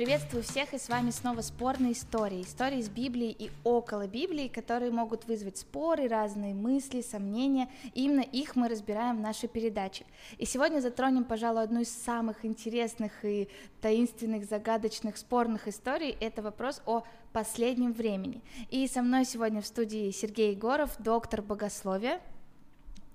Приветствую всех, и с вами снова спорные истории. Истории из Библии и около Библии, которые могут вызвать споры, разные мысли, сомнения. И именно их мы разбираем в нашей передаче. И сегодня затронем, пожалуй, одну из самых интересных и таинственных, загадочных, спорных историй. Это вопрос о последнем времени. И со мной сегодня в студии Сергей Егоров, доктор богословия.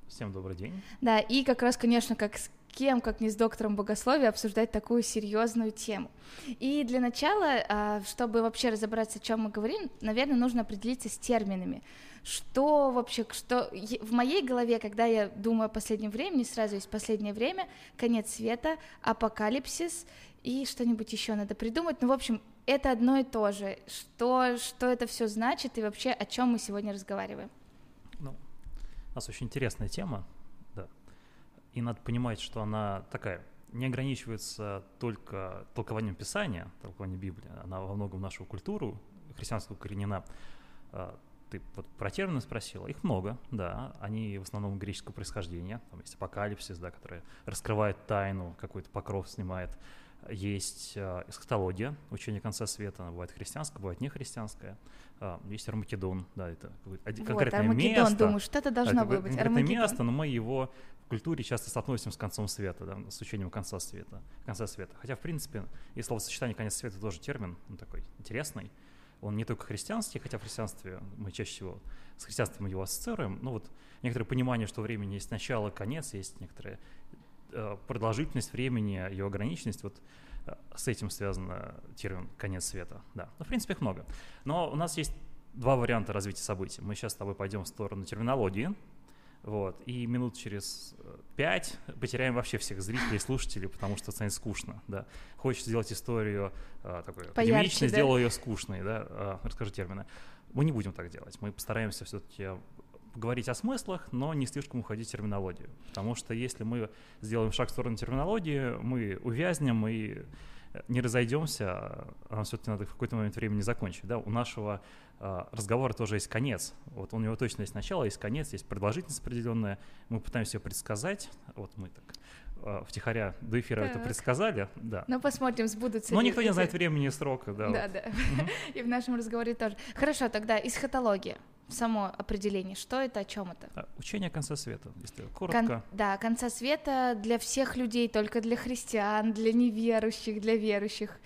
Всем добрый день. Да, и как раз, конечно, как кем, как не с доктором богословия, обсуждать такую серьезную тему. И для начала, а, чтобы вообще разобраться, о чем мы говорим, наверное, нужно определиться с терминами. Что вообще, что в моей голове, когда я думаю о последнем времени, сразу есть последнее время, конец света, апокалипсис и что-нибудь еще надо придумать. Ну, в общем, это одно и то же. Что, что это все значит и вообще о чем мы сегодня разговариваем? Ну, у нас очень интересная тема. И надо понимать, что она такая, не ограничивается только толкованием Писания, толкованием Библии, она во многом нашу культуру христианскую коренена. А, ты вот про термины спросила, их много, да, они в основном греческого происхождения, там есть апокалипсис, да, который раскрывает тайну, какой-то покров снимает, есть э, эсхатология, учение конца света, она бывает христианская, бывает нехристианская, э, есть Армакедон, да, это вот, конкретное Армагеддон, место. думаю, что это должно было быть, Конкретное место, но мы его в культуре часто соотносим с концом света, да, с учением конца света, конца света. Хотя, в принципе, и словосочетание конец света тоже термин он такой интересный, он не только христианский, хотя в христианстве мы чаще всего с христианством его ассоциируем, но вот некоторое понимание, что времени есть начало, конец, есть некоторые продолжительность времени, ее ограниченность, вот э, с этим связан термин «конец света». Да, ну, в принципе, их много. Но у нас есть два варианта развития событий. Мы сейчас с тобой пойдем в сторону терминологии, вот, и минут через э, пять потеряем вообще всех зрителей и слушателей, потому что станет скучно, да. Хочешь сделать историю а, такой академичной, да? сделал ее скучной, да, а, расскажи термины. Мы не будем так делать, мы постараемся все-таки говорить о смыслах, но не слишком уходить в терминологию. Потому что если мы сделаем шаг в сторону терминологии, мы увязнем и не разойдемся, а нам все-таки надо в какой-то момент времени закончить. Да? У нашего э, разговора тоже есть конец. Вот у него точно есть начало, есть конец, есть продолжительность определенная. Мы пытаемся ее предсказать. Вот мы так э, втихаря до эфира так. это предсказали. Да. Ну, посмотрим, сбудутся Но никто не знает времени и срока. Да, да. Вот. да. И в нашем разговоре тоже. Хорошо, тогда эсхатология само определение, что это, о чем это? А, учение конца света, если коротко. Кон, да, конца света для всех людей, только для христиан, для неверующих, для верующих.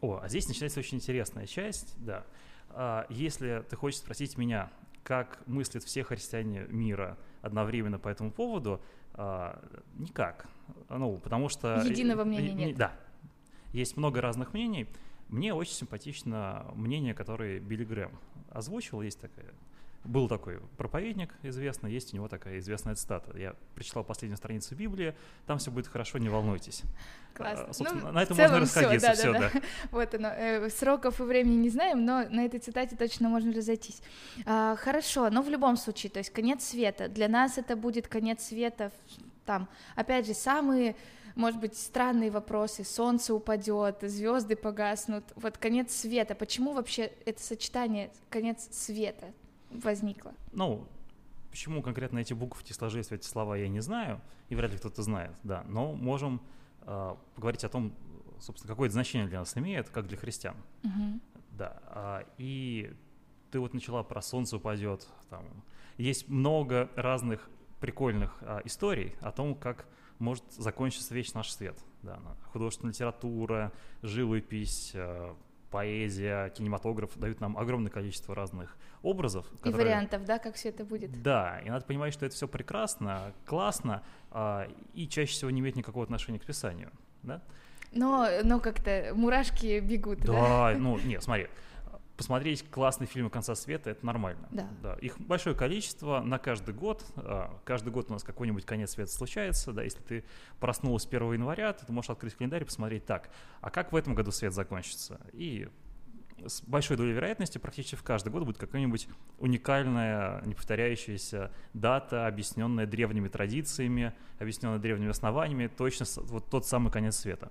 О, а здесь начинается очень интересная часть, да. А, если ты хочешь спросить меня, как мыслят все христиане мира одновременно по этому поводу, а, никак. Ну, потому что... Единого мнения нет. Да. Есть много разных мнений. Мне очень симпатично мнение, которое Билли Грэм озвучил. Есть такая был такой проповедник известный, есть у него такая известная цитата. Я прочитал последнюю страницу Библии, там все будет хорошо, не волнуйтесь. Классно. А, собственно, ну, на этом можно расходиться, все, да, да. да. Вот оно. Э, сроков и времени не знаем, но на этой цитате точно можно разойтись. А, хорошо, но в любом случае, то есть конец света. Для нас это будет конец света, там, опять же, самые может быть, странные вопросы, солнце упадет, звезды погаснут, вот конец света, почему вообще это сочетание конец света? Возникла? Ну, почему конкретно эти буквы сложились в эти слова, я не знаю, и вряд ли кто-то знает, да, но можем э, поговорить о том, собственно, какое это значение для нас имеет, как для христиан. Угу. Да, э, и ты вот начала про солнце упадет, там, есть много разных прикольных э, историй о том, как может закончиться весь наш свет. Да, художественная литература, живопись, э, поэзия, кинематограф дают нам огромное количество разных образов. И которые... вариантов, да, как все это будет. Да, и надо понимать, что это все прекрасно, классно, а, и чаще всего не имеет никакого отношения к Писанию, да? Но, но как-то мурашки бегут, да? Да, ну, нет, смотри, посмотреть классные фильмы конца света это нормально. Да. да. Их большое количество на каждый год. А, каждый год у нас какой-нибудь конец света случается. Да, если ты проснулась 1 января, то ты можешь открыть календарь и посмотреть так. А как в этом году свет закончится? И с большой долей вероятности практически в каждый год будет какая-нибудь уникальная, неповторяющаяся дата, объясненная древними традициями, объясненная древними основаниями, точно вот тот самый конец света.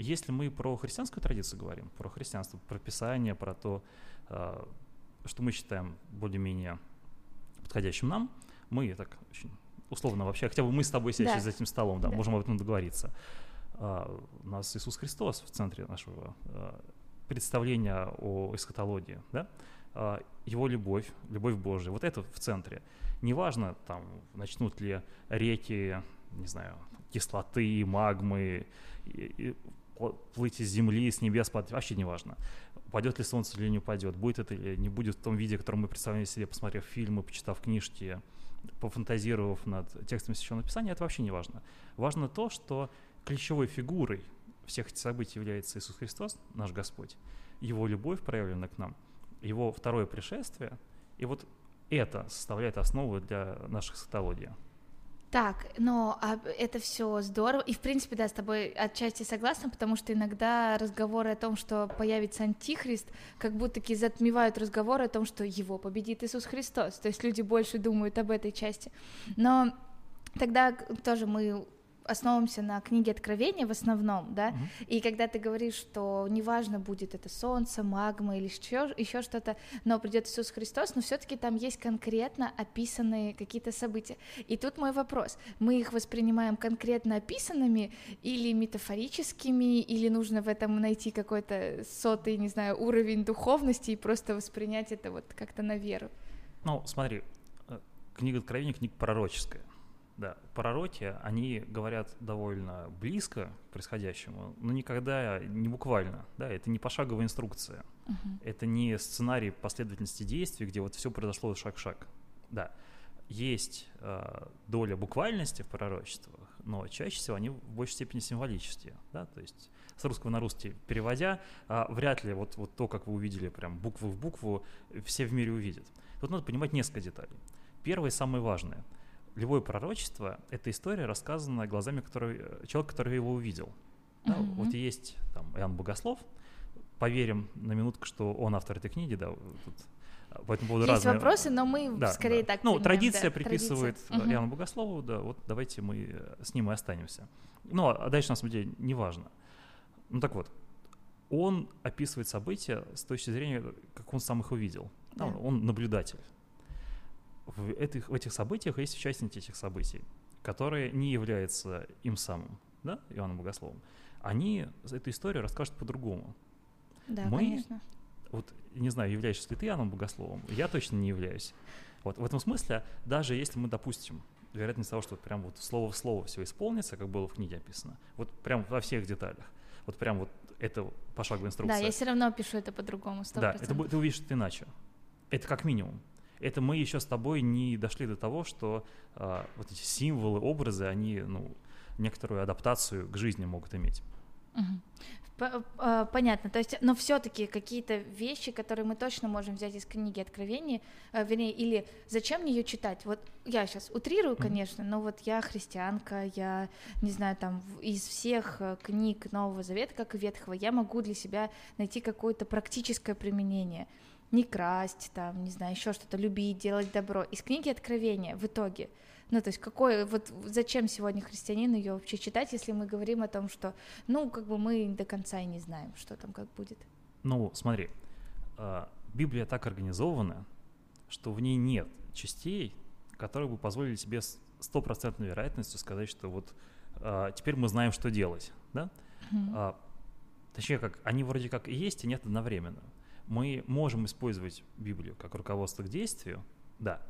Если мы про христианскую традицию говорим, про христианство, про Писание, про то, а, что мы считаем более-менее подходящим нам, мы так очень условно вообще, хотя бы мы с тобой сидящие да. за этим столом, да, да. можем об этом договориться. а, у нас Иисус Христос в центре нашего а, представления о эсхатологии, да? Его любовь, любовь Божия, вот это в центре. Неважно, там, начнут ли реки, не знаю, кислоты, магмы, и, и, плыть из земли, с небес падать, вообще не важно. Упадет ли солнце или не упадет, будет это или не будет в том виде, в котором мы представляем себе, посмотрев фильмы, почитав книжки, пофантазировав над текстами Священного Писания, это вообще не важно. Важно то, что ключевой фигурой всех этих событий является Иисус Христос, наш Господь, Его любовь проявлена к нам, Его второе пришествие, и вот это составляет основу для наших сатологии. Так, но а это все здорово. И, в принципе, да, с тобой отчасти согласна, потому что иногда разговоры о том, что появится антихрист, как будто-таки затмевают разговоры о том, что его победит Иисус Христос. То есть люди больше думают об этой части. Но тогда тоже мы основываемся на книге Откровения в основном, да, mm-hmm. и когда ты говоришь, что неважно будет это солнце, магма или еще, еще что-то, но придет Иисус Христос, но все-таки там есть конкретно описанные какие-то события. И тут мой вопрос: мы их воспринимаем конкретно описанными или метафорическими, или нужно в этом найти какой-то сотый, не знаю, уровень духовности и просто воспринять это вот как-то на веру? Ну, смотри, э, книга Откровения книга пророческая. Да, пророки, они говорят довольно близко к происходящему, но никогда не буквально. Да, это не пошаговая инструкция. Uh-huh. Это не сценарий последовательности действий, где вот все произошло шаг-шаг. Да, есть э, доля буквальности в пророчествах, но чаще всего они в большей степени символические. Да? То есть с русского на русский переводя, э, вряд ли вот, вот то, как вы увидели прям букву в букву, все в мире увидят. Тут надо понимать несколько деталей. Первое самое важное – любое пророчество — это история, рассказанная глазами который, э, человека, который его увидел. Да, mm-hmm. Вот есть там Иоанн Богослов, поверим на минутку, что он автор этой книги, да, тут а, по этому поводу Есть разные... вопросы, но мы да, скорее да. так Ну, понимаем, традиция да, приписывает традиция. Иоанну Богослову, да, вот давайте мы э, с ним и останемся. Ну, а дальше, на самом деле, неважно. Ну, так вот, он описывает события с точки зрения, как он сам их увидел. Да. Ну, он наблюдатель в этих, в этих событиях есть участники этих событий, которые не являются им самым, да, Иоанном Богословом. Они эту историю расскажут по-другому. Да, Мы, конечно. Вот, не знаю, являешься ли ты Иоанном Богословом, я точно не являюсь. Вот, в этом смысле, даже если мы допустим, вероятность того, что вот прям вот слово в слово все исполнится, как было в книге описано, вот прям во всех деталях, вот прям вот это пошаговая инструкция. Да, я все равно пишу это по-другому, 100%. Да, это, ты увидишь это иначе. Это как минимум это мы еще с тобой не дошли до того, что э, вот эти символы, образы, они ну, некоторую адаптацию к жизни могут иметь. А, понятно, то есть, но все-таки какие-то вещи, которые мы точно можем взять из книги Откровения, э, вернее, или зачем мне ее читать? Вот я сейчас утрирую, конечно, но вот я христианка, я не знаю, там из всех книг Нового Завета, как и Ветхого, я могу для себя найти какое-то практическое применение не красть, там, не знаю, еще что-то, любить, делать добро. Из книги Откровения в итоге. Ну, то есть какой, вот зачем сегодня христианину ее вообще читать, если мы говорим о том, что, ну, как бы мы до конца и не знаем, что там как будет. Ну, смотри, а, Библия так организована, что в ней нет частей, которые бы позволили себе стопроцентной вероятностью сказать, что вот а, теперь мы знаем, что делать, да? Mm-hmm. точнее, как они вроде как и есть, и нет одновременно мы можем использовать Библию как руководство к действию, да,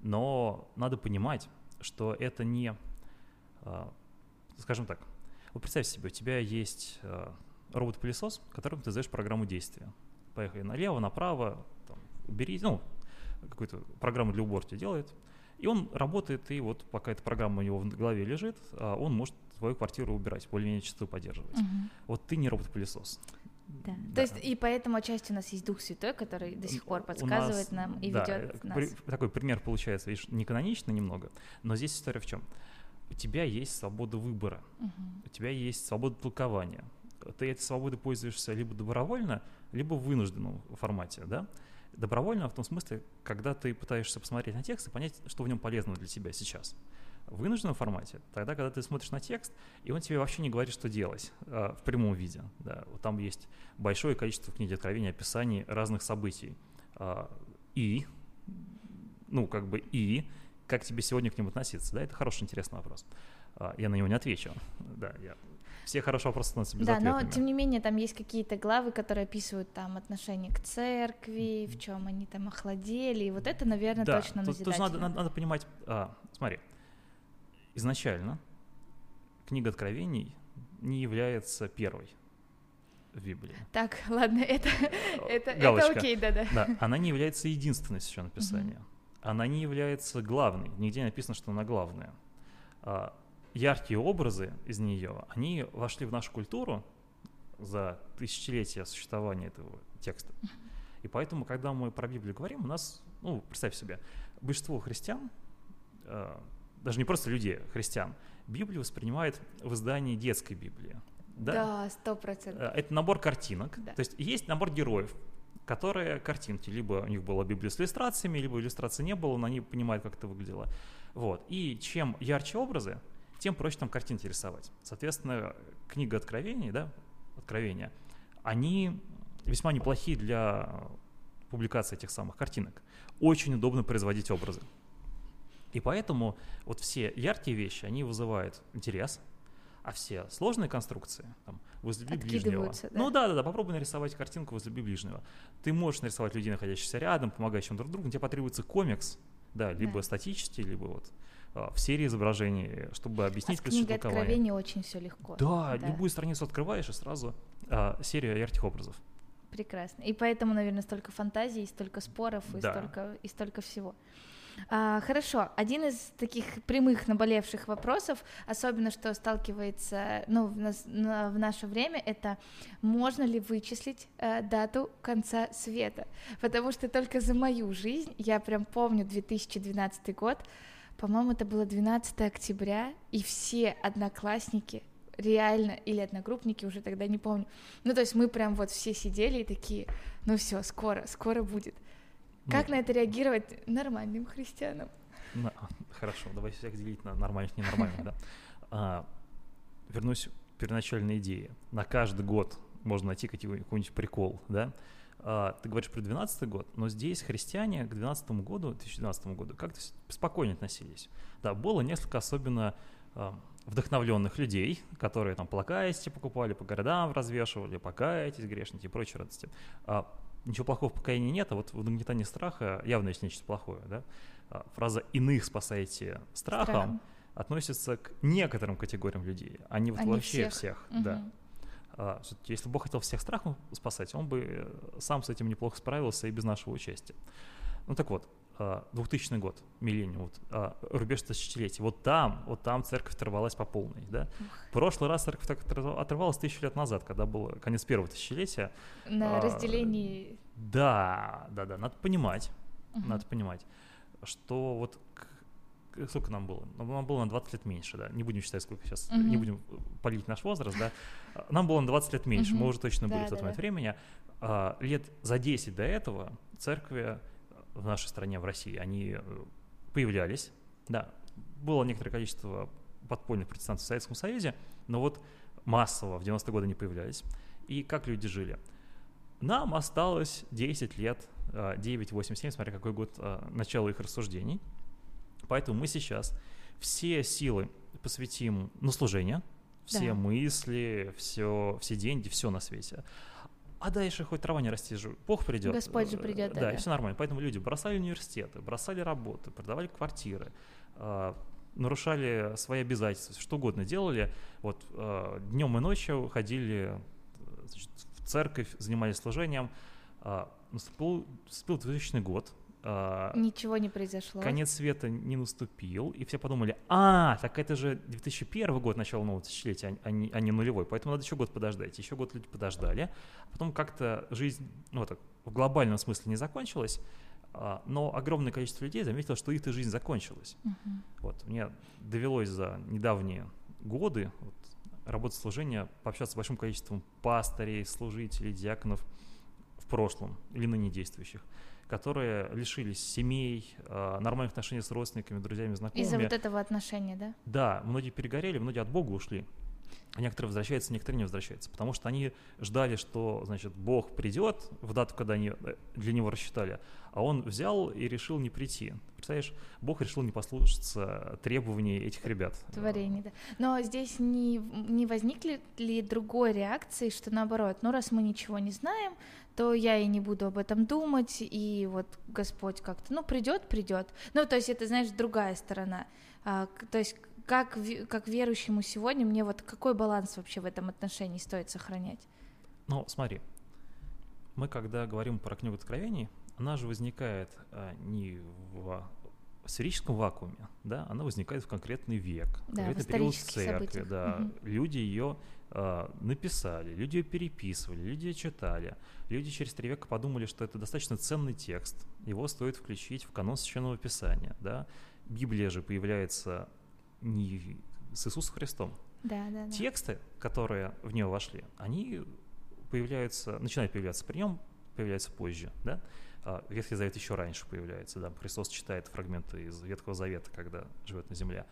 но надо понимать, что это не, а, скажем так, вот представь себе, у тебя есть а, робот-пылесос, которым ты задаешь программу действия. Поехали налево, направо, там, убери, ну, какую-то программу для уборки делает, и он работает, и вот пока эта программа у него в голове лежит, а, он может твою квартиру убирать, более-менее чистоту поддерживать. Угу. Вот ты не робот-пылесос. Да. да. То есть и поэтому отчасти у нас есть Дух Святой, который до сих пор подсказывает нас, нам и да, ведет нас. При, такой пример получается, видишь, не канонично немного, но здесь история в чем? У тебя есть свобода выбора, угу. у тебя есть свобода толкования. Ты этой свободой пользуешься либо добровольно, либо в вынужденном формате, да? Добровольно в том смысле, когда ты пытаешься посмотреть на текст и понять, что в нем полезно для тебя сейчас вынужденном формате, тогда, когда ты смотришь на текст, и он тебе вообще не говорит, что делать э, в прямом виде. Да. Вот там есть большое количество в книге Откровения описаний разных событий. Э, и, ну, как бы и, как тебе сегодня к ним относиться? Да, это хороший, интересный вопрос. Э, я на него не отвечу. Да, я все хорошие вопросы становятся Да, безответными. но тем не менее там есть какие-то главы, которые описывают там отношение к церкви, в чем они там охладели, и вот это, наверное, да, точно тут, тут надо, надо понимать, а, смотри, изначально книга Откровений не является первой в Библии. Так, ладно, это, это, это Галочка. окей, да-да. Да, она не является единственной священное писание. Она не является главной. Нигде не написано, что она главная. А, яркие образы из нее, они вошли в нашу культуру за тысячелетия существования этого текста. И поэтому, когда мы про Библию говорим, у нас, ну, представь себе, большинство христиан, а, даже не просто людей, христиан, Библию воспринимает в издании детской Библии. Да? Да, сто процентов. Э, Это набор картинок. Да. То есть есть набор героев, которые картинки. Либо у них была Библия с иллюстрациями, либо иллюстрации не было, но они понимают, как это выглядело. Вот. И чем ярче образы, тем проще там картинки рисовать. Соответственно, книга Откровений, да, Откровения, они весьма неплохие для публикации этих самых картинок. Очень удобно производить образы. И поэтому вот все яркие вещи, они вызывают интерес, а все сложные конструкции, там, возлюби ближнего. Да. Ну да, да, да, попробуй нарисовать картинку возлюби ближнего. Ты можешь нарисовать людей, находящихся рядом, помогающих друг другу, тебе потребуется комикс, да, либо Да. статический, либо вот а, в серии изображений, чтобы А объяснить с ключевое книгой очень все легко. Да, любую страницу открываешь и сразу а, серия ярких образов. Прекрасно. И поэтому, наверное, столько фантазий, и столько споров, и, Да. столько, и столько всего. А, хорошо, один из таких прямых наболевших вопросов, особенно что сталкивается ну, в, нас- на- в наше время, это можно ли вычислить э, дату конца света? Потому что только за мою жизнь, я прям помню 2012 год, по-моему, это было 12 октября, и все одноклассники реально, или одногруппники, уже тогда не помню. Ну, то есть мы прям вот все сидели и такие, ну все, скоро, скоро будет. Как Ну, на это реагировать нормальным христианам? на- хорошо, давай всех делить на нормальных и ненормальных, да. А, вернусь к первоначальной идее. На каждый год можно найти какой- какой-нибудь прикол, да. А, ты говоришь про 12 год, но здесь христиане к 12 году, 2012 году как-то спокойнее относились. Да, было несколько особенно а, вдохновленных людей, которые там плакатики покупали, по городам развешивали, покайтесь, грешники и прочие радости. А, ничего плохого в покаянии нет, а вот в нагнетании страха явно есть нечто плохое, да. А, фраза «иных спасайте страхом» Страхом. относится к некоторым категориям людей, а не вот А вообще всех. всех, да. Мгм. А, если бы Бог хотел всех страхом спасать, он бы э, сам с этим неплохо справился и без нашего участия. Ну так вот, 2000 год, миллениум, вот, а, рубеж тысячелетий, вот там, вот там церковь оторвалась по полной, да. В прошлый раз церковь так оторва- оторвалась тысячу лет назад, когда был конец первого тысячелетия. На А, разделении... Да, да, да, надо понимать, Мгм. надо понимать, что вот сколько нам было? Ну, Нам было на 20 лет меньше, да. Не будем считать, сколько сейчас, не Мгм. будем э, палить наш возраст, да. Нам было на 20 лет меньше, мы Мгм. уже точно были Да, в тот да, момент да. времени. А, Лет за 10 до этого церкви в нашей стране, в России, они э, появлялись, да. Было некоторое количество подпольных протестантов в Советском Союзе, но вот массово в 90-е годы не появлялись. И как люди жили? Нам осталось 10 лет, а, 9, 8, 7, смотря какой год а, начала их рассуждений. Поэтому мы сейчас все силы посвятим на служение, все Да. мысли, все, все деньги, все на свете. А дальше хоть трава не расти, Бог придет. Господь же придет, да, и все нормально. Поэтому люди бросали университеты, бросали работы, продавали квартиры, а, нарушали свои обязательства, что угодно делали. Вот днем и ночью ходили э, значит, в церковь, занимались служением. Наступил, наступил 2000 год. А, Ничего не произошло. Конец света не наступил, и все подумали, а, так это же 2001 год, начало нового тысячелетия, а не, а не нулевой, поэтому надо еще год подождать. Еще год люди подождали, а потом как-то жизнь, ну, так, в глобальном смысле не закончилась, а, но огромное количество людей заметило, что их-то жизнь закончилась. Мгм. Вот, мне довелось за недавние годы вот, работы служения пообщаться с большим количеством пастырей, служителей, диаконов в прошлом или ныне действующих, которые лишились семей, а, нормальных отношений с родственниками, друзьями, знакомыми. Из-за вот этого отношения, да? Да, многие перегорели, многие от Бога ушли. Некоторые возвращаются, некоторые не возвращаются, потому что они ждали, что, значит, Бог придет в дату, когда они э, для него рассчитали, а он взял и решил не прийти. Представляешь, Бог решил не послушаться требований этих ребят. Творений, да. Но здесь не, не возникли ли другой реакции, что наоборот, ну раз мы ничего не знаем, то я и не буду об этом думать, и вот Господь как-то, ну придет, придет. Ну то есть это, знаешь, другая сторона. А, то есть как, как верующему сегодня мне вот какой баланс вообще в этом отношении стоит сохранять? Ну, смотри, мы когда говорим про книгу Откровений, она же возникает а, не в сферическом вакууме, да, она возникает в конкретный век, да, конкретный период церкви, событиях. да, угу. люди ее а, написали, люди ее переписывали, люди ее читали, люди через три века подумали, что это достаточно ценный текст, его стоит включить в канон Священного Писания, да, Библия же появляется не с Иисусом Христом. Да, да, да. Тексты, которые в нее вошли, они появляются, начинают появляться при нем, появляются позже, да. А Ветхий Завет еще раньше появляется, да. Христос читает фрагменты из Ветхого Завета, когда живет на земле.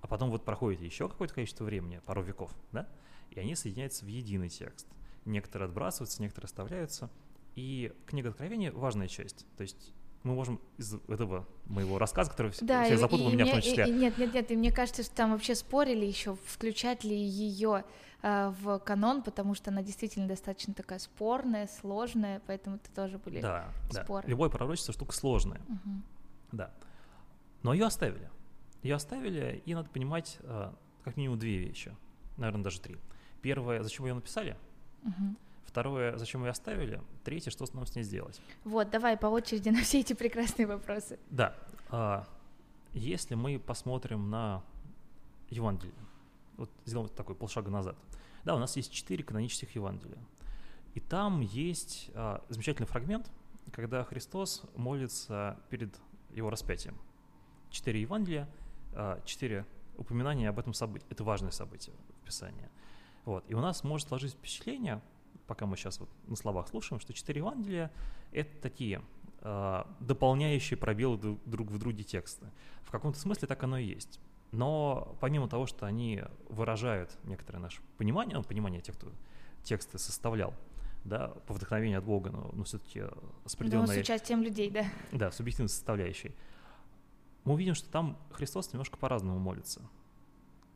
А потом вот проходит еще какое-то количество времени, пару веков, да, и они соединяются в единый текст. Некоторые отбрасываются, некоторые оставляются. И книга Откровения — важная часть. То есть мы можем из этого моего рассказа, который да, всех запутал, меня мне, в том числе. И, нет, нет, нет, и мне кажется, что там вообще спорили еще, включать ли ее э, в канон, потому что она действительно достаточно такая спорная, сложная, поэтому это тоже были да, споры. Да. Любое пророчество штука сложная. Угу. Да. Но ее оставили. Ее оставили, и надо понимать э, как минимум две вещи, наверное, даже три. Первое, зачем ее написали? Угу. Второе, зачем ее оставили? Третье, что с нам с ней сделать? Вот, давай по очереди на все эти прекрасные вопросы. Да. А, если мы посмотрим на Евангелие, вот сделаем такой полшага назад. Да, у нас есть четыре канонических Евангелия. И там есть а, замечательный фрагмент, когда Христос молится перед его распятием. Четыре Евангелия, а, четыре упоминания об этом событии. Это важное событие в Писании. Вот. И у нас может сложиться впечатление, пока мы сейчас вот на словах слушаем, что четыре Евангелия — это такие э, дополняющие пробелы друг в друге тексты. В каком-то смысле так оно и есть. Но помимо того, что они выражают некоторое наше понимание, ну, понимание тех, кто тексты составлял, да, по вдохновению от Бога, но, но все-таки с определенной... Но с участием людей, да. Да, субъективной составляющей. Мы увидим, что там Христос немножко по-разному молится.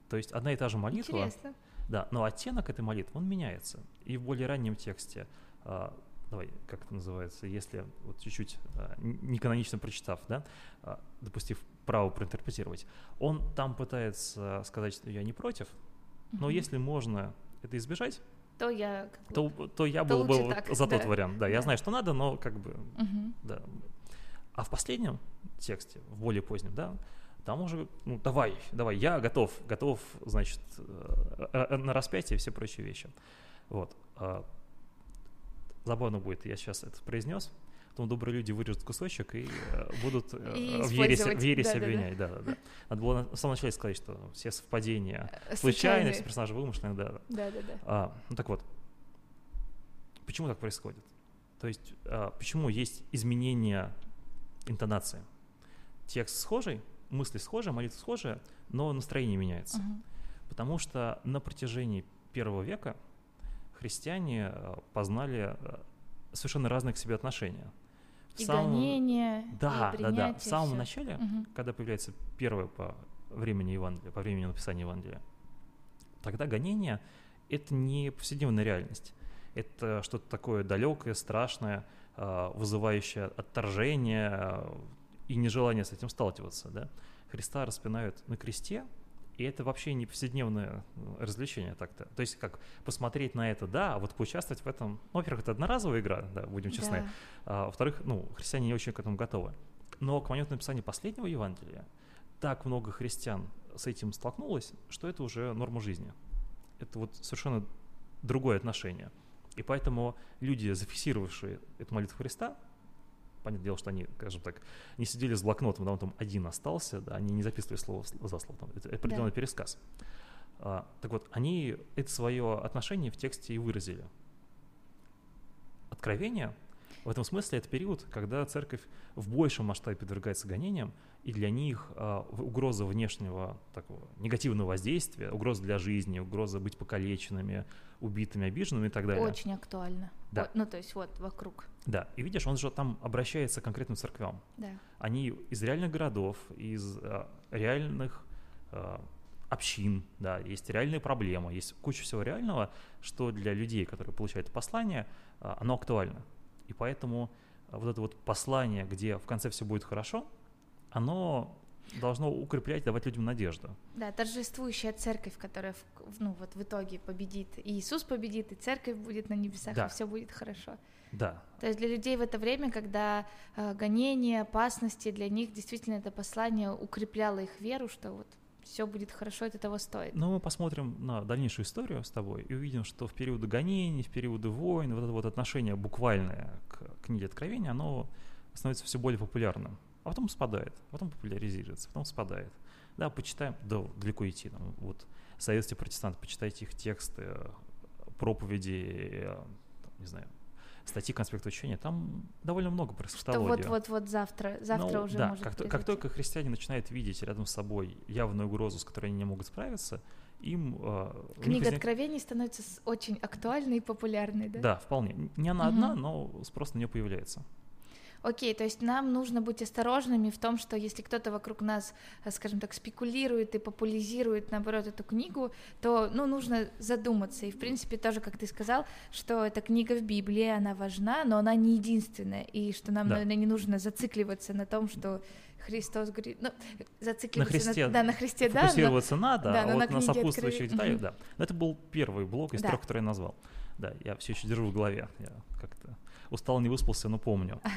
То есть одна и та же молитва... Интересно. Да, но оттенок этой молитвы, он меняется. И в более раннем тексте, а, давай, как это называется, если вот чуть-чуть а, неканонично прочитав, да, а, допустив право проинтерпретировать, он там пытается сказать, что я не против, но угу. если можно это избежать, то я то, то я то был бы так, за да. тот вариант. Да, да, я знаю, что надо, но как бы угу. да. А в последнем тексте, в более позднем, да, там уже, ну, давай, давай, я готов, готов, значит, э, э, на распятие и все прочие вещи. Вот. А, забавно будет, я сейчас это произнес, потом добрые люди вырежут кусочек и э, будут и в ересе, в ересе да, обвинять. Да, да. Да, Надо было на самом начале сказать, что все совпадения случайные, все персонажи вымышленные, да. Да, да, да. А, ну так вот, почему так происходит? То есть, а, почему есть изменение интонации? Текст схожий, мысли схожие, молитва схожая, но настроение меняется. Uh-huh. Потому что на протяжении первого века христиане э, познали э, совершенно разные к себе отношения. В и самом... гонения, да, и да, да. В самом все. начале, угу. когда появляется первое по времени Евангелия, по времени написания Евангелия, тогда гонение — это не повседневная реальность. Это что-то такое далекое, страшное, э, вызывающее отторжение, и нежелание с этим сталкиваться, да. Христа распинают на кресте, и это вообще не повседневное ну, развлечение так-то. То есть как посмотреть на это, да, а вот поучаствовать в этом, ну, во-первых, это одноразовая игра, да, будем честны, да. а, во-вторых, ну, христиане не очень к этому готовы. Но к моменту написания последнего Евангелия так много христиан с этим столкнулось, что это уже норма жизни. Это вот совершенно другое отношение. И поэтому люди, зафиксировавшие эту молитву Христа, понятное дело, что они, скажем так, не сидели с блокнотом, да, он там один остался, да, они не записывали слово за слово, там, это определенный да. пересказ. А, так вот, они это свое отношение в тексте и выразили. Откровение В этом смысле это период, когда церковь в большем масштабе подвергается гонениям, и для них а, угроза внешнего такого негативного воздействия, угроза для жизни, угроза быть покалеченными, убитыми, обиженными и так далее. Очень актуально. Да. Вот, ну, то есть вот вокруг. Да, и видишь, он же там обращается к конкретным церквям. Да. Они из реальных городов, из а, реальных а, общин, да, есть реальные проблемы, есть куча всего реального, что для людей, которые получают это послание, а, оно актуально. И поэтому вот это вот послание, где в конце все будет хорошо, оно должно укреплять, давать людям надежду. Да, торжествующая церковь, которая в, ну, вот в итоге победит. И Иисус победит, и церковь будет на небесах, Да. и все будет хорошо. Да, То есть для людей в это время, когда э, гонения, опасности, для них действительно это послание укрепляло их веру, что вот все будет хорошо, это того стоит. но мы посмотрим на дальнейшую историю с тобой и увидим, что в периоды гонений, в периоды войн, вот это вот отношение буквальное к книге Откровения, оно становится все более популярным. А потом спадает, потом популяризируется, потом спадает. Да, почитаем, да, далеко идти. Там, вот советские протестанты, почитайте их тексты, проповеди, там, не знаю, статьи конспекта учения, там довольно много про Что эсхатологию. вот-вот-вот завтра, завтра Ну, уже да, может как, то- как произойти. только христиане начинают видеть рядом с собой явную угрозу, с которой они не могут справиться, им... э, Книга возник- Откровений становится очень актуальной и популярной, да? Да, вполне. Не она одна, Мгм. но спрос на нее появляется. Окей, то есть нам нужно быть осторожными в том, что если кто-то вокруг нас, э, скажем так, спекулирует и популяризирует, наоборот, эту книгу, то, ну, нужно задуматься. И, в принципе, тоже, как ты сказал, что эта книга в Библии, она важна, но она не единственная, и что нам, Да. наверное, не нужно зацикливаться на том, что Христос говорит, ну, зацикливаться Христе, да, на Христе, да, но- Фокусироваться надо, да, а но вот на на, сопутствующих Откровения- деталях, да. Но это был первый блок из Да. трех, который я назвал. Да, я все еще держу в голове. Я как-то устал, не выспался, но помню.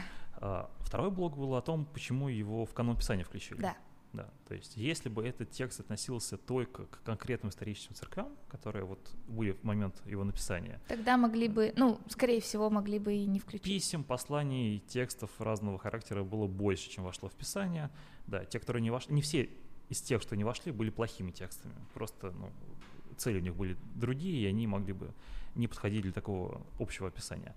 А, Второй блок был о том, почему его в канон Писания включили. Да. Да, то есть если бы этот текст относился только к конкретным историческим церквям, которые вот были в момент его написания, Тогда могли бы, ну, скорее всего, могли бы и не включить. писем, посланий, текстов разного характера было больше, чем вошло в Писание. Да, те, которые не вошли, не все из тех, что не вошли, были плохими текстами. Просто ну, цели у них были другие, и они могли бы не подходить для такого общего описания.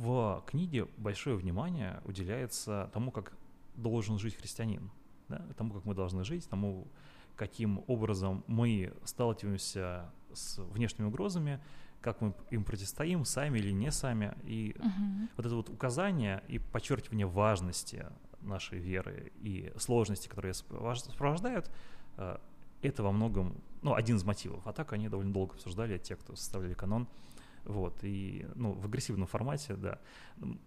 В книге большое внимание уделяется тому, как должен жить христианин, да, тому, как мы должны жить, тому, каким образом мы сталкиваемся с внешними угрозами, как мы им противостоим, сами или не сами. И Мгм. вот это вот указание и подчеркивание важности нашей веры и сложности, которые сопровож- сопровождают, э, это во многом, ну, один из мотивов. А так они довольно долго обсуждали, те, кто составляли канон. Вот, и, ну, в агрессивном формате, да.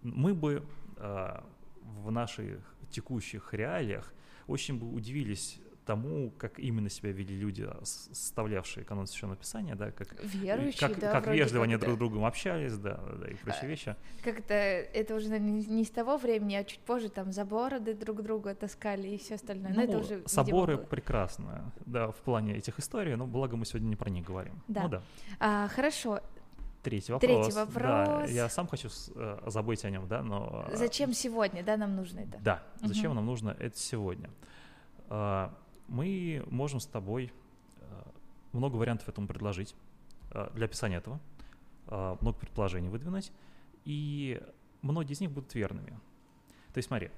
Мы бы э, в наших текущих реалиях очень бы удивились тому, как именно себя вели люди, с- составлявшие канон Священного Писания, да, как, Верующие, как, да, как вежливо они да. друг с другом общались, да, да, и прочие А, вещи. Как-то это уже наверное, не с того времени, а чуть позже там за бороды друг друга таскали и все остальное. Но Ну, это уже, видимо, соборы было. прекрасно, да, в плане этих историй, но благо мы сегодня не про них говорим. Да. Ну да. А, хорошо. Третий Третий вопрос. Да, вопрос. я сам хочу э, забыть о нем, да, но... э, Зачем сегодня, да, нам нужно это? Да, зачем Мгм. нам нужно это сегодня? А, Мы можем с тобой э, много вариантов этому предложить э, для описания этого, э, много предположений выдвинуть, и многие из них будут верными. То есть смотри,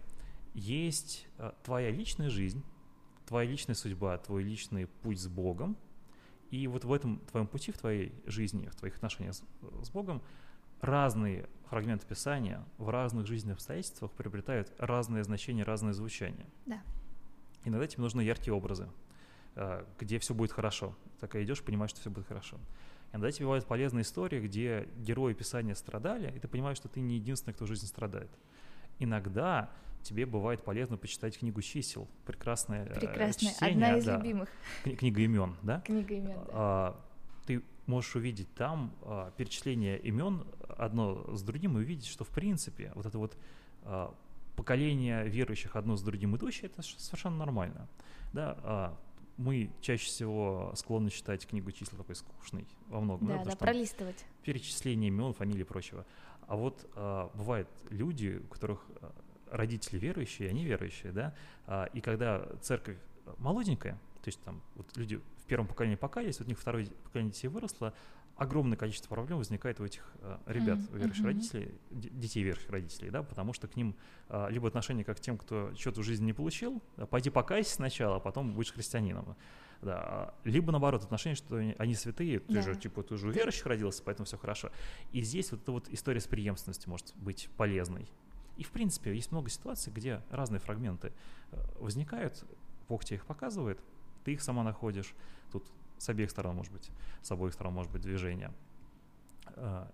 есть э, твоя личная жизнь, твоя личная судьба, твой личный путь с Богом, и вот в этом твоем пути, в твоей жизни, в твоих отношениях с, с Богом разные фрагменты Писания в разных жизненных обстоятельствах приобретают разное значение, разное звучание. Да. Иногда тебе нужны яркие образы, э, где все будет хорошо. Так идешь, понимаешь, что все будет хорошо. Иногда тебе бывают полезные истории, где герои Писания страдали, и ты понимаешь, что ты не единственный, кто в жизни страдает. Иногда тебе бывает полезно почитать книгу чисел, прекрасное э, Прекрасная. чтение, Одна из да, любимых кни- книга имен, да? книг имен. да. А, ты можешь увидеть там а, перечисление имен одно с другим и увидеть, что в принципе вот это вот а, поколение верующих одно с другим идущее, это совершенно нормально. Да, мы чаще всего склонны считать книгу чисел такой скучной во многом, Да, да, что там пролистывать. перечисление имен, фамилий и прочего. А вот а, бывают люди, у которых родители верующие, они верующие, да, а, и когда церковь молоденькая, то есть там вот люди в первом поколении покаялись, вот у них второе поколение детей выросло, огромное количество проблем возникает у этих э, ребят, Мгм, верующих родителей, детей верующих родителей, да, потому что к ним э, либо отношение как к тем, кто что-то в жизни не получил, да, пойди покайся сначала, а потом будешь христианином. Да, а, либо наоборот, отношение, что они, святые, ты Да. же, типа, ты же верующих родился, поэтому все хорошо. И здесь вот эта вот история с преемственностью может быть полезной. И, в принципе, есть много ситуаций, где разные фрагменты э, возникают, Бог тебе их показывает, ты их сама находишь. Тут с обеих сторон, может быть, с обоих сторон может быть движение. А,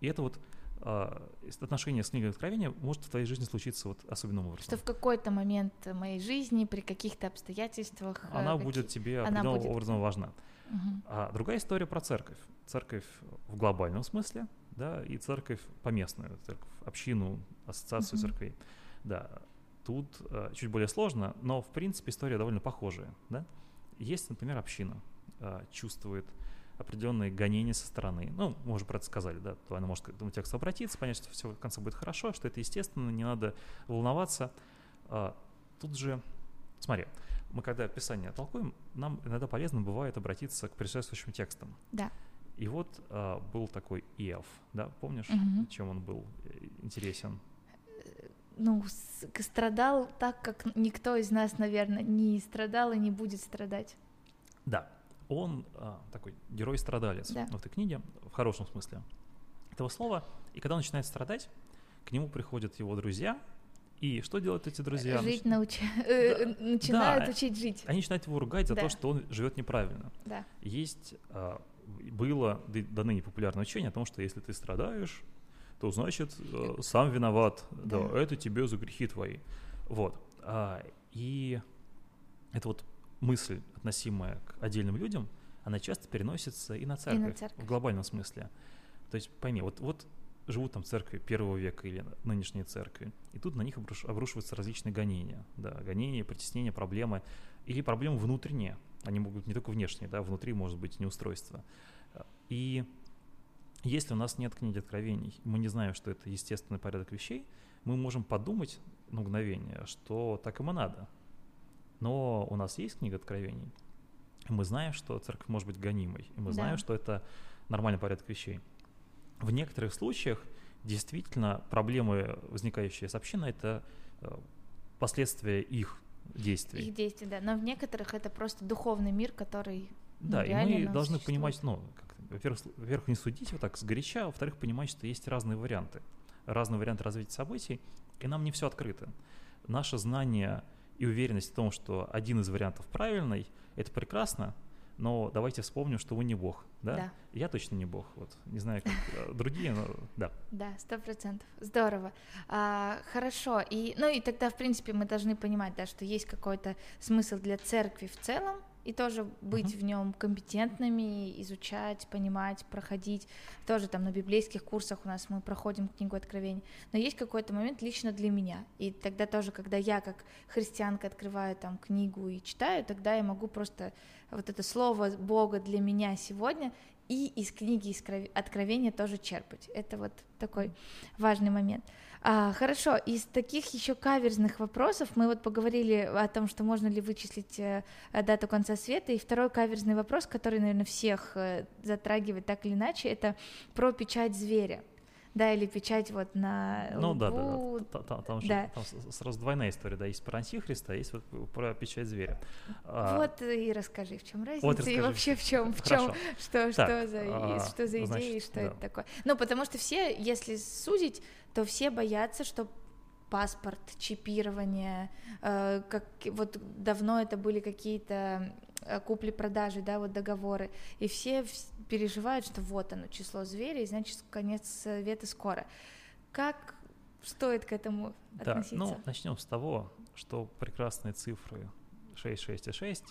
И это вот с- отношение с книгой Откровения может в твоей жизни случиться вот особенным образом. Что в какой-то момент моей жизни, при каких-то обстоятельствах... э, Она какие- будет тебе Она определенным будет. образом важна. Мгм. А другая история про церковь. Церковь в глобальном смысле, да, и церковь поместную, церковь, общину, ассоциацию Мгм. церквей. Да, тут э, чуть более сложно, но в принципе история довольно похожая, да. Есть, например, община э, чувствует определенные гонения со стороны. Ну, мы уже про это сказали, да, то она может к этому тексту обратиться, понять, что все в конце будет хорошо, что это естественно, не надо волноваться. А, тут же, смотри, мы когда Писание толкуем, нам иногда полезно бывает обратиться к предшествующим текстам. Да. И вот а, был такой Иов, да, помнишь, Мгм. чем он был э, интересен? Ну, страдал так, как никто из нас, наверное, не страдал и не будет страдать. Да, он а, такой герой-страдалец Да. в этой книге, в хорошем смысле этого слова. И когда он начинает страдать, к нему приходят его друзья, и что делают эти друзья? Жить науча... э, Да, начинают да. учить жить. Они начинают его ругать за Да. то, что он живет неправильно. Да. Есть, а, было до ныне популярное учение о том, что если ты страдаешь, то значит э, сам виноват, да. Да. это тебе за грехи твои. Вот. А, и эта вот мысль, относимая к отдельным людям, она часто переносится и на церковь, церковь. в глобальном смысле. То есть пойми, вот, вот живут там церкви первого века или нынешние церкви, и тут на них обруш- обрушиваются различные гонения, да, гонения, притеснения, проблемы, или проблемы внутренние, они могут быть не только внешние, да, внутри может быть неустройство. И если у нас нет книги откровений, мы не знаем, что это естественный порядок вещей, мы можем подумать на мгновение, что так им и надо. Но у нас есть книга откровений, и мы знаем, что церковь может быть гонимой, и мы Да. знаем, что это нормальный порядок вещей. В некоторых случаях действительно проблемы, возникающие с общиной, это э, последствия их действий. Их действия, да. Но в некоторых это просто духовный мир, который... Да, ну, и реально мы должны существует. понимать, ну, во-первых, с- во-первых, не судить вот так сгоряча, а во-вторых, понимать, что есть разные варианты, разные варианты развития событий, и нам не все открыто. Наше знание и уверенность в том, что один из вариантов правильный, это прекрасно, но давайте вспомним, что вы не Бог, да? Да. Я точно не Бог, вот, не знаю, как э, другие, но да. Да, сто процентов. Здорово. А, хорошо. И, ну и тогда, в принципе, мы должны понимать, да, что есть какой-то смысл для церкви в целом, и тоже быть Мгм. в нем компетентными, изучать, понимать, проходить. Тоже там на библейских курсах у нас мы проходим книгу Откровений. Но есть какой-то момент лично для меня. И тогда тоже, когда я как христианка открываю там книгу и читаю, тогда я могу просто вот это слово Бога для меня сегодня и из книги Откровения тоже черпать. Это вот такой важный момент. А, хорошо, из таких еще каверзных вопросов мы вот поговорили о том, что можно ли вычислить э, дату конца света, и второй каверзный вопрос, который, наверное, всех э, затрагивает так или иначе, это про печать зверя, да, или печать вот на Ну да, да, да. Та- та- Там, же, да. там сразу двойная история, да, есть про антихриста, а есть вот про печать зверя. А, Вот и расскажи, в чем разница, Вот и расскажи. вообще в чем, в чем, что, Так, что за, и- а, что за идея, значит, и что да. это такое. Ну, потому что все, если судить, то все боятся, что паспорт, чипирование, э, как вот давно это были какие-то купли-продажи, да, вот договоры, и все вс- переживают, что вот оно, число зверя, и значит, конец света скоро. Как стоит к этому Да, относиться? ну, начнем с того, что прекрасные цифры 6, 6 и 6.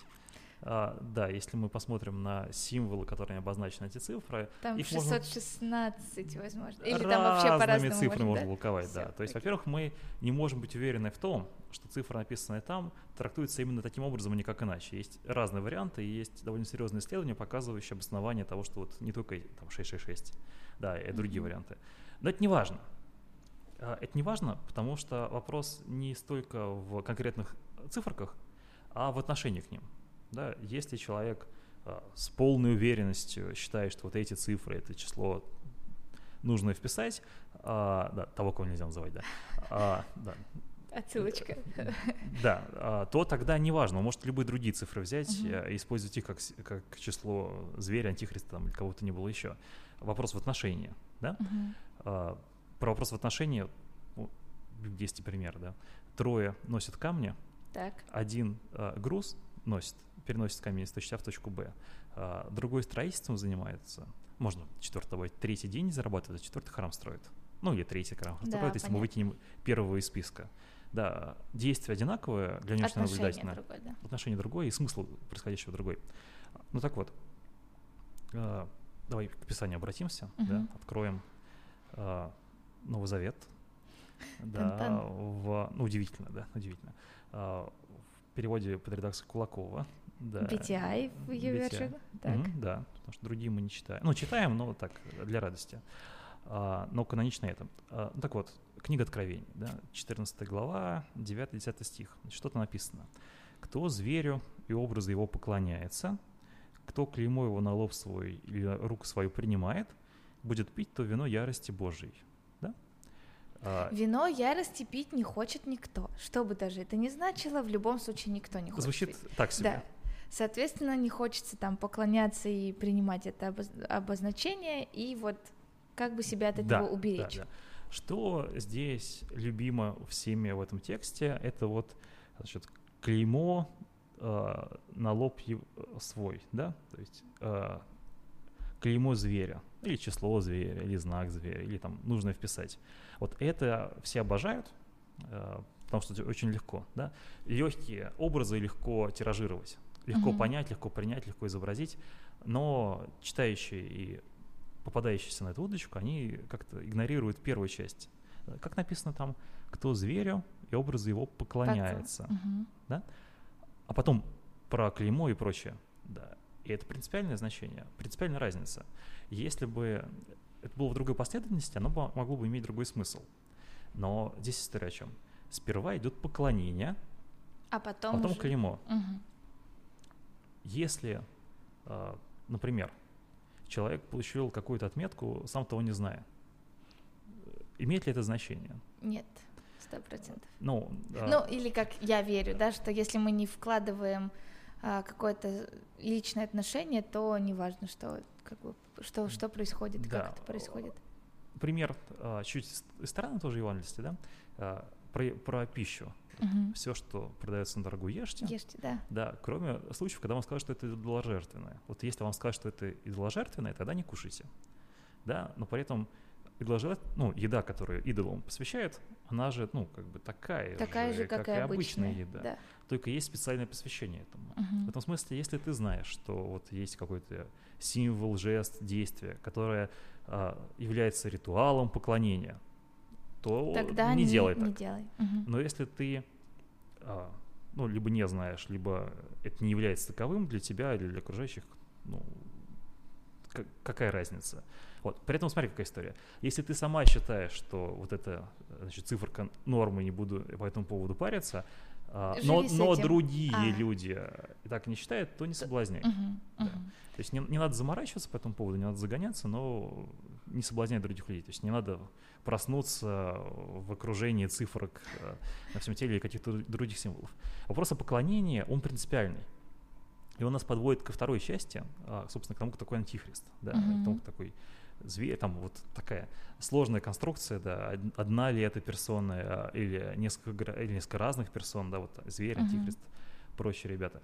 а, да, если мы посмотрим на символы, которыми обозначены эти цифры, Там их можно 616, возможно. Или там вообще разными по-разному цифрами можно, можно да? луковать, Всё, да. То есть, во-первых, мы не можем быть уверены в том, что цифра, написанная там, трактуется именно таким образом, а не как иначе. Есть разные варианты, и есть довольно серьезные исследования, показывающие обоснование того, что вот не только там 666, да, и другие Мгм. варианты. Но это не важно. А, Это не важно, потому что вопрос не столько в конкретных циферках, а в отношении к ним. Да, если человек а, с полной уверенностью считаешь, что вот эти цифры, это число нужно вписать, а, да, того, кого нельзя называть, да, а, да. Отсылочка. Да, а, то тогда неважно, он может любые другие цифры взять uh-huh. и использовать их как, как число зверя, антихриста там, или кого-то не было еще. Вопрос в отношении, да? А, про вопрос в отношении, есть пример, да. Трое носят камни, так. один а, груз носит, переносит камень из точки А в точку Б, другой строительством занимается, можно четвертый добавить, третий день зарабатывает, а четвертый храм строит. Ну, или третий храм да, строит, если мы выкинем первого из списка. Да, действие одинаковое для внешнего наблюдателя. Другое, да. Отношение другое и смысл происходящего другой. Ну так вот, э, давай к Писанию обратимся, угу. да, откроем э, Новый Завет. Да, в, ну, удивительно, да, удивительно. Э, в переводе под редакцией Кулакова. Да, BTI в ее версии. Угу, да, потому что другие мы не читаем. Ну, читаем, но так, для радости. А, но канонично это. А, ну, так вот, книга Откровений, да, 14 глава, 9-10 стих. Что-то написано. «Кто зверю и образу его поклоняется, кто клеймо его на лоб свой или руку свою принимает, будет пить то вино ярости Божией». Да? А, вино ярости пить не хочет никто. Что бы даже это ни значило, в любом случае никто не хочет Звучит пить. так себе. Да. Соответственно, не хочется там поклоняться и принимать это обозначение, и вот как бы себя от этого да, уберечь. Да, да. Что здесь любимо всеми в этом тексте, это вот значит, клеймо э, на лоб свой, да, то есть э, клеймо зверя, или число зверя, или знак зверя, или там нужно вписать. Вот это все обожают, э, потому что очень легко, да. Легкие образы легко тиражировать, легко uh-huh. понять, легко принять, легко изобразить, но читающие и попадающиеся на эту удочку, они как-то игнорируют первую часть. Как написано там, кто зверю и образы его поклоняется. Угу. Да? А потом про клеймо и прочее. Да. И это принципиальное значение, принципиальная разница. Если бы это было в другой последовательности, оно бы, могло бы иметь другой смысл. Но здесь история о чем? Сперва идет поклонение, а потом, потом уже... клеймо. Угу. Если, а, например, человек получил какую-то отметку, сам того не зная. Имеет ли это значение? Нет, сто процентов. Ну, а... ну, или как я верю, да, что если мы не вкладываем а, какое-то личное отношение, то неважно, что, как бы, что, что происходит, да. как это происходит. Пример а, чуть из стороны тоже евангельства, да, а, про, про пищу. Угу. Все, что продается на дорогу, ешьте. Ешьте, да. Да, кроме случаев, когда вам скажут, что это идоложертвенное. Вот если вам скажут, что это идоложертвенное, тогда не кушайте. Да, но при этом идоложертв... ну, еда, которую идолам посвящают, она же, ну, как бы такая, такая же, как, как и обычная еда. Да. Только есть специальное посвящение этому. Угу. В этом смысле, если ты знаешь, что вот есть какой-то символ, жест, действие, которое а, является ритуалом поклонения, то Тогда не, не делай так. Не делай. Угу. Но если ты а, ну, либо не знаешь, либо это не является таковым для тебя или для окружающих, ну, как, какая разница? Вот. При этом смотри, какая история. Если ты сама считаешь, что вот эта значит, циферка нормы, не буду по этому поводу париться, а, но, но другие а. люди так не считают, то не соблазняй. Угу, да. угу. То есть не, не надо заморачиваться по этому поводу, не надо загоняться, но не соблазнять других людей. То есть не надо проснуться в окружении цифрок э, на всем теле или каких-то других символов. Вопрос о поклонении, он принципиальный. И он нас подводит ко второй части, а, собственно, к тому, кто такой антихрист, да, mm-hmm. к тому, кто такой зверь, там вот такая сложная конструкция, да, одна ли это персона а, или несколько, или несколько разных персон, да, вот зверь, mm-hmm. антихрист, прочие ребята.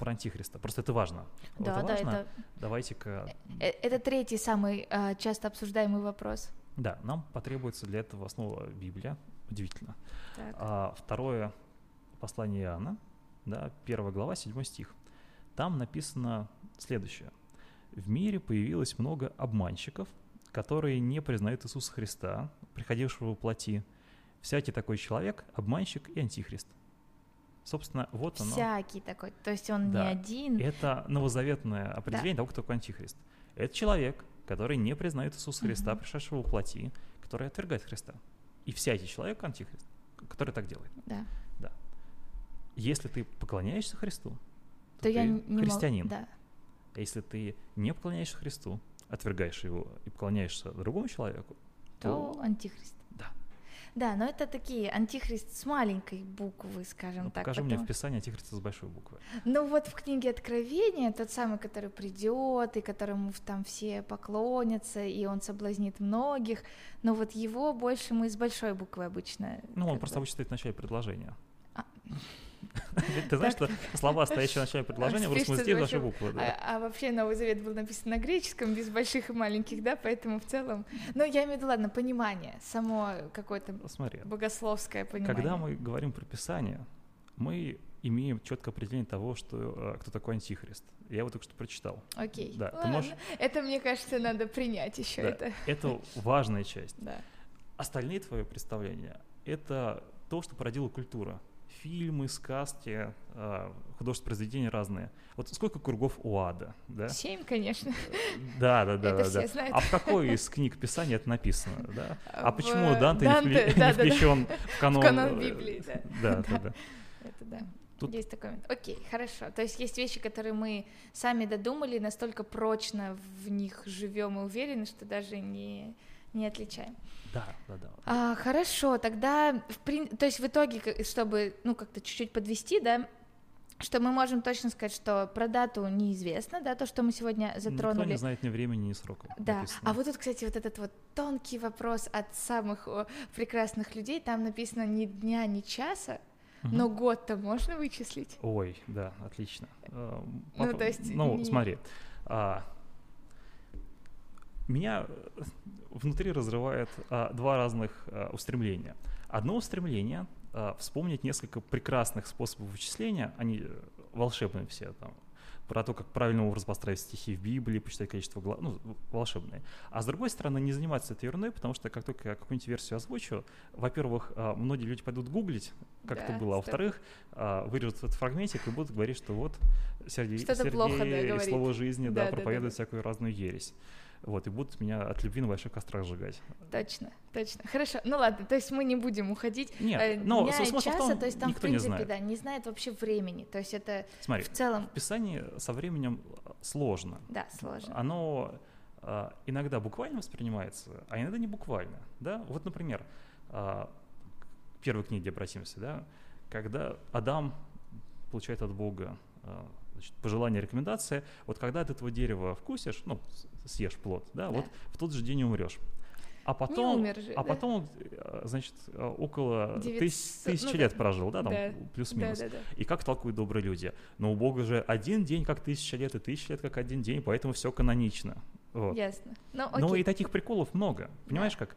Про антихриста. Просто это важно. Да, это да, важно. это... Давайте-ка. Э, это третий самый э, часто обсуждаемый вопрос. Да, нам потребуется для этого основа Библия. Удивительно. А, второе послание Иоанна, да, первая глава, седьмой стих. Там написано следующее. В мире появилось много обманщиков, которые не признают Иисуса Христа, приходившего в плоти. Всякий такой человек – обманщик и антихрист. Собственно, вот оно. Всякий такой, то есть он да. не один. Это новозаветное определение да. того, кто такой антихрист. Это человек, который не признает Иисуса Христа, uh-huh. пришедшего в плоти, который отвергает Христа. И всякий человек антихрист, который так делает. Да. да. Если ты поклоняешься Христу, то, я ты не мог- христианин. Да. А если ты не поклоняешься Христу, отвергаешь его и поклоняешься другому человеку, То антихрист. Да. Но это такие антихрист с маленькой буквы, скажем ну, так. покажи мне потому- в Писании антихриста с большой буквы. Ну вот в книге Откровения тот самый, который придет и которому там все поклонятся, и он соблазнит многих, но вот его больше мы с большой буквы обычно. Ну, он как просто бы- обычно стоит в начале предложения. А. Ты знаешь, что слова, стоящие в начале предложения, в русском языке большой- буквы. А, а вообще Новый Завет был написан на греческом, без больших и маленьких, да, поэтому в целом... Ну, я имею в виду, ладно, понимание, само какое-то богословское понимание. когда мы говорим про Писание, мы имеем четкое определение того, что э, кто такой антихрист. Я его только что прочитал. Окей, Да, ты ладно. можешь- Это, мне кажется, надо принять еще Да. это. Это важная часть. Да. Остальные твои представления — это то, что породила культура. Фильмы, сказки, а, художественные произведения разные. Вот сколько кругов у ада, да? Семь, конечно. Да, да, да, Это да, все да. А в какой из книг Писания это написано, да? А В почему Данте, не Данте, не включен в канон? канон э, Библии, да. Да, да, да. Это да. Тут- Есть такой момент. Окей, хорошо. То есть есть вещи, которые мы сами додумали, настолько прочно в них живем и уверены, что даже не, не отличаем. Да, да, да. А, хорошо, тогда, в прин- то есть в итоге, чтобы, ну, как-то чуть-чуть подвести, да, что мы можем точно сказать, что про дату неизвестно, да, то, что мы сегодня Никто затронули. не знает ни времени, ни срока. Да, написано. а вот тут, кстати, вот этот вот тонкий вопрос от самых прекрасных людей, там написано ни дня, ни часа, Мгм. но год-то можно вычислить? Ой, да, отлично. Э, Ну, поп- то есть Ну, не- смотри. а, Меня э, внутри разрывает а, два разных а, устремления. Одно устремление а, вспомнить несколько прекрасных способов вычисления, они э, волшебные все, там, про то, как правильно образ поставить стихи в Библии, посчитать количество глав, ну, волшебные. А с другой стороны, не заниматься этой ерундой, потому что как только я какую-нибудь версию озвучу, во-первых, а, многие люди пойдут гуглить, как Да, это было, а во-вторых, а, вырежут этот фрагментик и будут говорить, что вот Сергей, Сергей плохо, да, и слово жизни, да, Да, да, да, проповедует да. всякую разную ересь. Вот, и будут меня от любви на больших кострах сжигать. Точно, точно. Хорошо. Ну ладно, то есть мы не будем уходить. Нет, Э, но дня смысл в часа, том, то есть там, в никто не принципе, знает. да, не знает вообще времени. То есть это Смотри, в целом, в Писании со временем э, сложно. да, сложно. Оно а, иногда буквально воспринимается, а иногда не буквально. Да? Вот, например, а, к первой книге обратимся, да? когда Адам получает от Бога а, значит, пожелание, рекомендация, вот когда от этого дерева вкусишь, ну, съешь плод, да, Да. вот в тот же день умрешь. А потом, умер же, а да? потом, э, значит, э, около тысяч, Девятьсот- тысячи ну лет да. прожил, да, там Да. плюс-минус. Да, да, да. И как толкуют добрые люди? Но у Бога же один день как тысяча лет, и тысяча лет как один день, поэтому все канонично. Вот. Ясно. Ну, Но окей. и таких приколов много. Понимаешь как?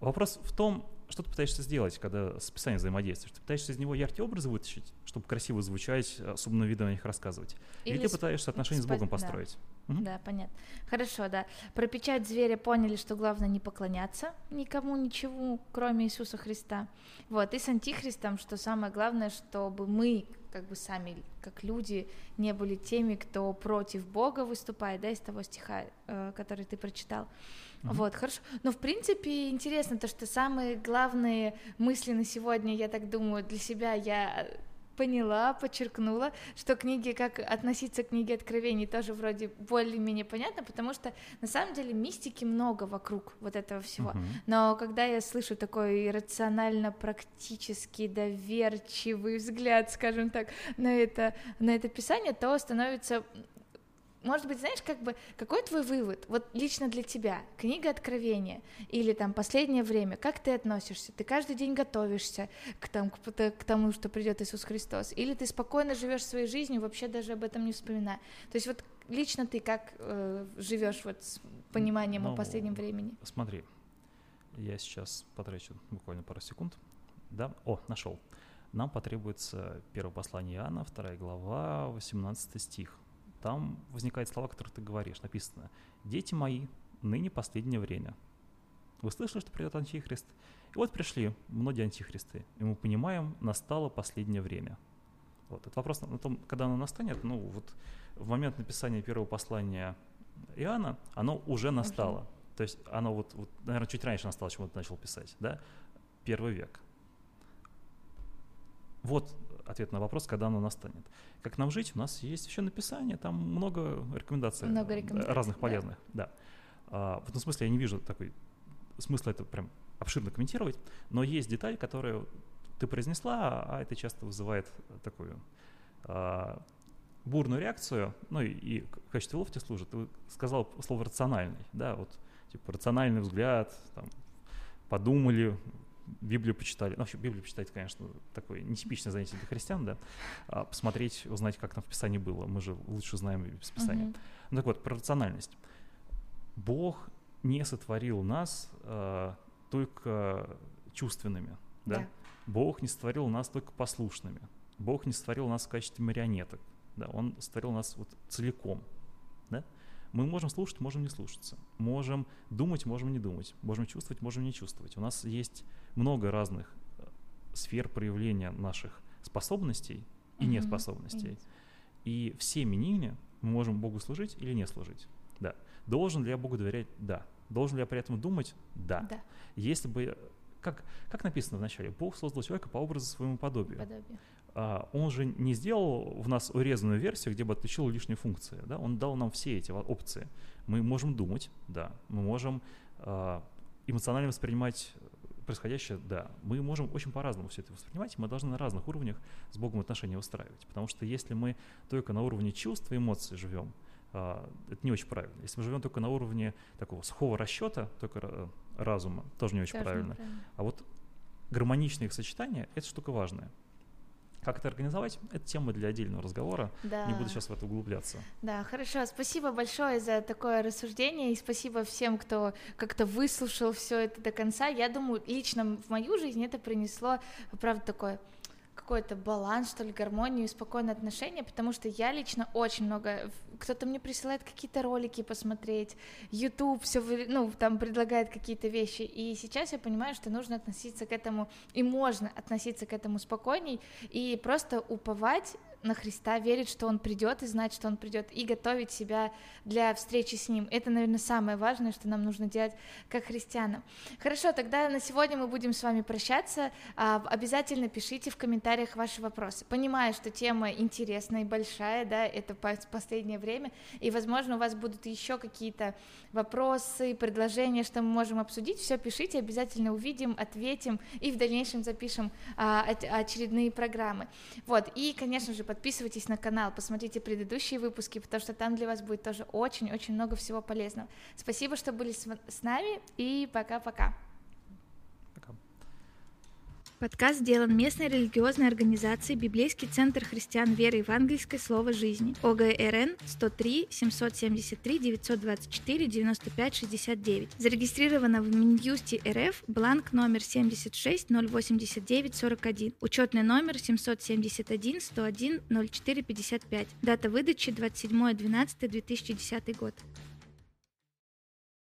Вопрос в том, что ты пытаешься сделать, когда с писанием взаимодействуешь. Ты пытаешься из него яркие образы вытащить, чтобы красиво звучать, с умным видом о них рассказывать. Или, Или ты пытаешься отношения с Богом да. построить. Мгм. Да, понятно. Хорошо, да. Про печать зверя поняли, что главное не поклоняться никому, ничего, кроме Иисуса Христа. Вот, и с антихристом, что самое главное, чтобы мы, как бы сами, как люди, не были теми, кто против Бога выступает, да, из того стиха, э, который ты прочитал. Мгм. Вот, хорошо. Но, в принципе, интересно то, что самые главные мысли на сегодня, я так думаю, для себя я поняла, подчеркнула, что книги, как относиться к книге Откровений, тоже вроде более-менее понятно, потому что на самом деле мистики много вокруг вот этого всего. Мгм. Но когда я слышу такой рационально-практический, доверчивый взгляд, скажем так, на это, на это писание, то становится может быть, знаешь, как бы, какой твой вывод, вот лично для тебя, книга Откровения или там последнее время, как ты относишься? Ты каждый день готовишься к, там, к, к тому, что придет Иисус Христос, или ты спокойно живешь своей жизнью, вообще даже об этом не вспоминая? То есть вот лично ты как э, живешь вот с пониманием о Ну, последнем времени? Смотри, я сейчас потрачу буквально пару секунд. Да? О, нашел. Нам потребуется первое послание Иоанна, вторая глава, 18 стих. Там возникают слова, которые ты говоришь. Написано «Дети мои, ныне последнее время». Вы слышали, что придет Антихрист? И вот пришли многие антихристы, и мы понимаем, настало последнее время. Вот. Это вопрос на том, когда оно настанет, ну вот в момент написания первого послания Иоанна, оно уже настало. То есть оно вот, вот наверное, чуть раньше настало, чем он начал писать, да? Первый век. Вот ответ на вопрос, когда оно настанет. Как нам жить? У нас есть еще написание, там много рекомендаций, много рекомендаций разных полезных. Да. да. А, в этом смысле я не вижу такой смысла это прям обширно комментировать, но есть деталь, которую ты произнесла, а это часто вызывает такую а, бурную реакцию, ну и, и в качестве лофти служит. Ты сказал слово рациональный, да, вот типа рациональный взгляд, там, подумали, Библию почитали. Ну, вообще, Библию почитать, конечно, такое нетипичное занятие для христиан, да. А посмотреть, узнать, как там в Писании было. Мы же лучше знаем без Писания. Uh-huh. Ну так вот, про рациональность. Бог не сотворил нас э, только чувственными, да? да. Бог не сотворил нас только послушными. Бог не сотворил нас в качестве марионеток. Да? Он сотворил нас вот целиком. Да? Мы можем слушать, можем не слушаться. Можем думать, можем не думать. Можем чувствовать, можем не чувствовать. У нас есть много разных э, сфер проявления наших способностей и mm-hmm. неспособностей. Mm-hmm. И всеми ними мы можем Богу служить или не служить. Да. Должен ли я Богу доверять? Да. Должен ли я при этом думать? Да. да. Если бы, как, как написано в начале, Бог создал человека по образу своему подобию. подобию. А, он же не сделал в нас урезанную версию, где бы отключил лишние функции. Да? Он дал нам все эти опции. Мы можем думать, да. Мы можем а, эмоционально воспринимать происходящее, да, мы можем очень по-разному все это воспринимать, и мы должны на разных уровнях с Богом отношения устраивать. Потому что если мы только на уровне чувств и эмоций живем, а, это не очень правильно. Если мы живем только на уровне такого сухого расчета, только разума, тоже не очень тоже правильно. правильно. А вот гармоничное их сочетание — это штука важная. Как это организовать? Это тема для отдельного разговора. Да. Не буду сейчас в это углубляться. Да, хорошо. Спасибо большое за такое рассуждение и спасибо всем, кто как-то выслушал все это до конца. Я думаю, лично в мою жизнь это принесло, правда, такое какой-то баланс, что ли, гармонию и спокойное отношение, потому что я лично очень много... Кто-то мне присылает какие-то ролики посмотреть, YouTube все, ну, там предлагает какие-то вещи, и сейчас я понимаю, что нужно относиться к этому, и можно относиться к этому спокойней, и просто уповать на Христа, верить, что Он придет, и знать, что Он придет, и готовить себя для встречи с Ним. Это, наверное, самое важное, что нам нужно делать как христианам. Хорошо, тогда на сегодня мы будем с вами прощаться. А, обязательно пишите в комментариях ваши вопросы. Понимаю, что тема интересная и большая, да, это последнее время, и, возможно, у вас будут еще какие-то вопросы, предложения, что мы можем обсудить. Все пишите, обязательно увидим, ответим и в дальнейшем запишем а, очередные программы. Вот, и, конечно же, подписывайтесь на канал, посмотрите предыдущие выпуски, потому что там для вас будет тоже очень-очень много всего полезного. Спасибо, что были с нами, и пока-пока. Подкаст сделан местной религиозной организацией Библейский центр христиан веры евангельской Слово жизни ОГРН 103 773 924 95 69. Зарегистрировано в Минюсте РФ бланк номер 76 089 41. Учетный номер 771 101 04 55. Дата выдачи 27 12 2010 год.